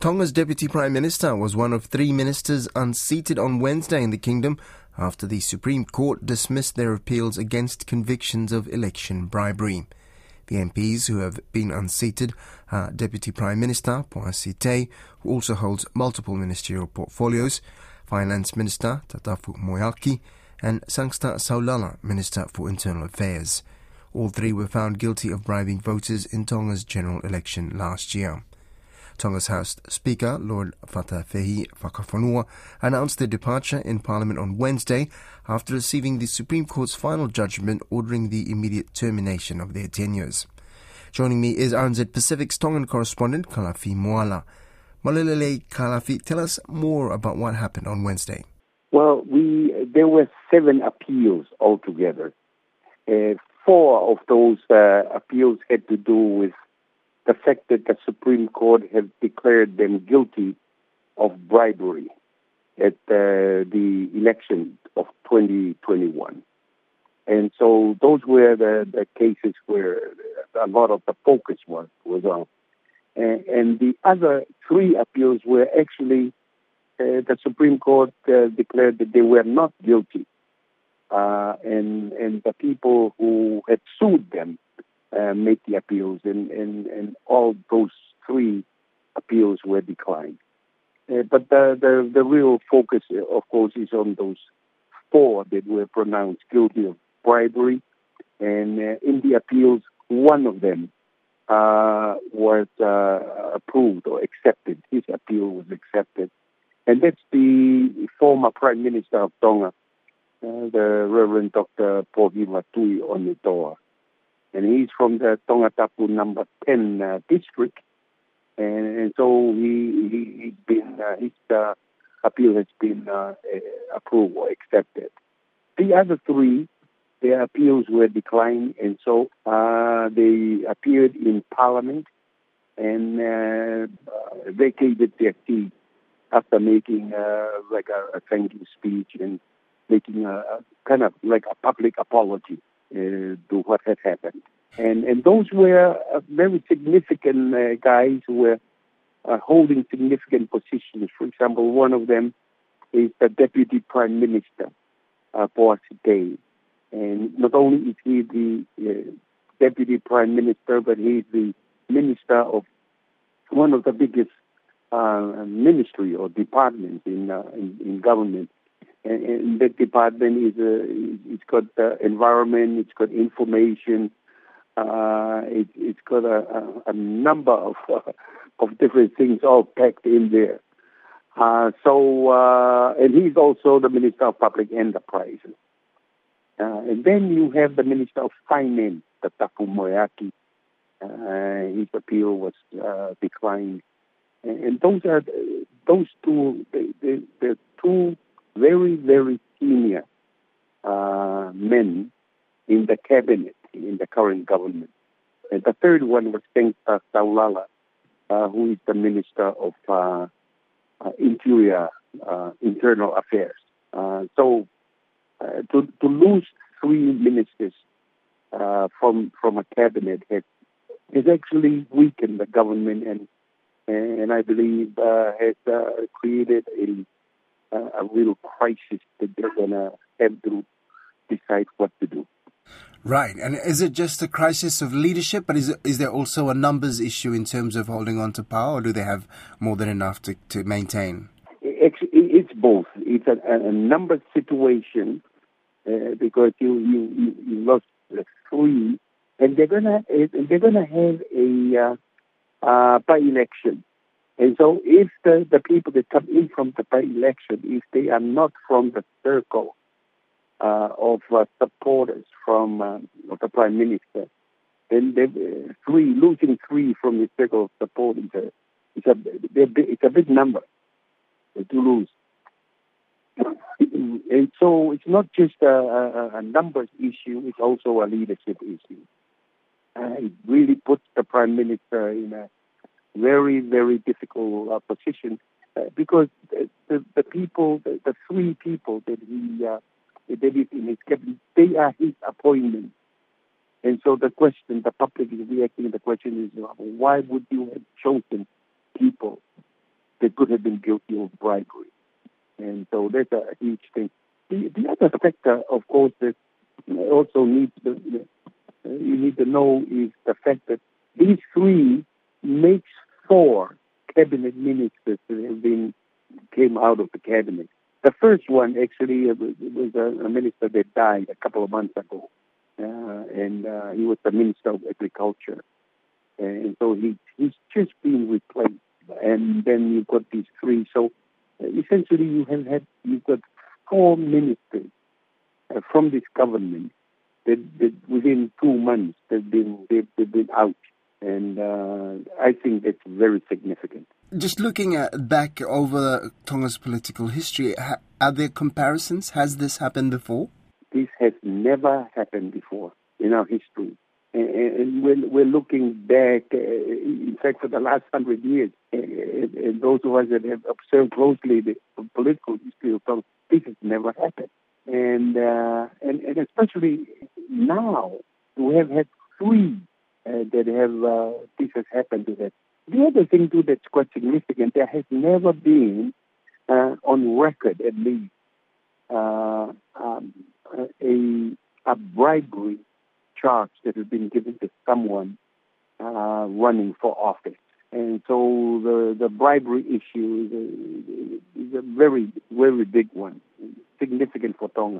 Tonga's Deputy Prime Minister was one of three ministers unseated on Wednesday in the kingdom after the Supreme Court dismissed their appeals against convictions of election bribery. The MPs who have been unseated are Deputy Prime Minister Poasi Tei, who also holds multiple ministerial portfolios, Finance Minister Tatafu Moeaki, and Sangster Saulala, Minister for Internal Affairs. All three were found guilty of bribing voters in Tonga's general election last year. Tonga's House Speaker, Lord Fatafehi Fakafanua, announced their departure in Parliament on Wednesday after receiving the Supreme Court's final judgment ordering the immediate termination of their tenures. Joining me is RNZ Pacific's Tongan correspondent, Kalafi Moala. Malelele Kalafi, tell us more about what happened on Wednesday. Well, we there were seven appeals altogether. Uh, four of those uh, appeals had to do with the fact that the Supreme Court had declared them guilty of bribery at uh, the election of 2021. And so those were the, the cases where a lot of the focus was, was on. And, and the other three appeals were actually uh, the Supreme Court uh, declared that they were not guilty. Uh, and, and the people who had sued them uh, make the appeals, and, and, and all those three appeals were declined. Uh, but the, the, the real focus, uh, of course, is on those four that were pronounced guilty of bribery. And uh, in the appeals, one of them uh, was uh, approved or accepted. His appeal was accepted. And that's the former Prime Minister of Tonga, the Reverend Dr. Pohiva Tu'i'onetoa and he's from the Tongatapu number 10 uh, district. And, and, so he, he, has been, uh, his uh, appeal has been uh, approved or accepted. The other three, their appeals were declined, and so uh, they appeared in Parliament and uh, vacated their seat after making like a, a thank you speech and making a, a kind of like a public apology uh, to what had happened. And, and those were uh, very significant uh, guys who were holding significant positions. For example, one of them is the Deputy Prime Minister, uh, Boaz Day. And not only is he the uh, Deputy Prime Minister, but he's the Minister of one of the biggest uh, ministry or departments in, uh, in, in government and, that department is a, uh, it's got environment, it's got information, uh, it, it's got a, a, a number of uh, of different things all packed in there. Uh, so, uh, and he's also the Minister of Public Enterprises. Uh, and then you have the Minister of Finance, the Tapu Moeaki. Uh, his appeal was uh, declined. And, and, those are those two, the two very, very senior uh, men in the cabinet in the current government. And the third one was Sengta Saulala, uh, who is the Minister of uh, uh Interior, uh, Internal Affairs. Uh, so to, to lose three ministers from from a cabinet has, has actually weakened the government and and I believe has created a a real crisis that they're going to have to decide what to do. Right, and is it just a crisis of leadership, but is is there also a numbers issue in terms of holding on to power, or do they have more than enough to, to maintain? It's, it's both. It's a, a numbers situation uh, because you, you you lost three, and they're gonna they're gonna have a uh, uh, by election and so if the, the people that come in from the by-election, if they are not from the circle uh, of uh, supporters from uh, the prime minister, then they, three losing three from the circle of support is a it's a it's a big number to lose. and so it's not just a, a, a numbers issue; it's also a leadership issue. Uh, it really puts the prime minister in a very, very difficult uh, position uh, because the, the, the people, the, the, three people that he uh, that is in his cabinet, they are his appointments. And so the question, the public is reacting. The question is, why would you have chosen people that could have been guilty of bribery. And so that's a huge thing. The, the other factor, of course, that also needs to, you need to know is the fact that these three makes four cabinet ministers that have been came out of the cabinet. The first one actually was a, minister that died a couple of months ago, uh, and uh, he was the minister of agriculture, and so he he's just been replaced. And then you've got these three. So uh, essentially, you have had you've got four ministers uh, from this government that, that within two months they've been they've, they've been out, and uh, I think that's very significant. Just looking at back over Tonga's political history, ha- are there comparisons? Has this happened before? This has never happened before in our history. And, and we're, we're looking back, uh, in fact, for the last hundred years, and, and those of us that have observed closely the political history of Tonga, this has never happened. And, uh, and, and especially now, we have had three that have, uh, this has happened to them. The other thing too that's quite significant, there has never been uh, on record at least uh, um, a, a bribery charge that has been given to someone uh, running for office. And so the, the bribery issue is a, is a very, very big one, significant for Tonga.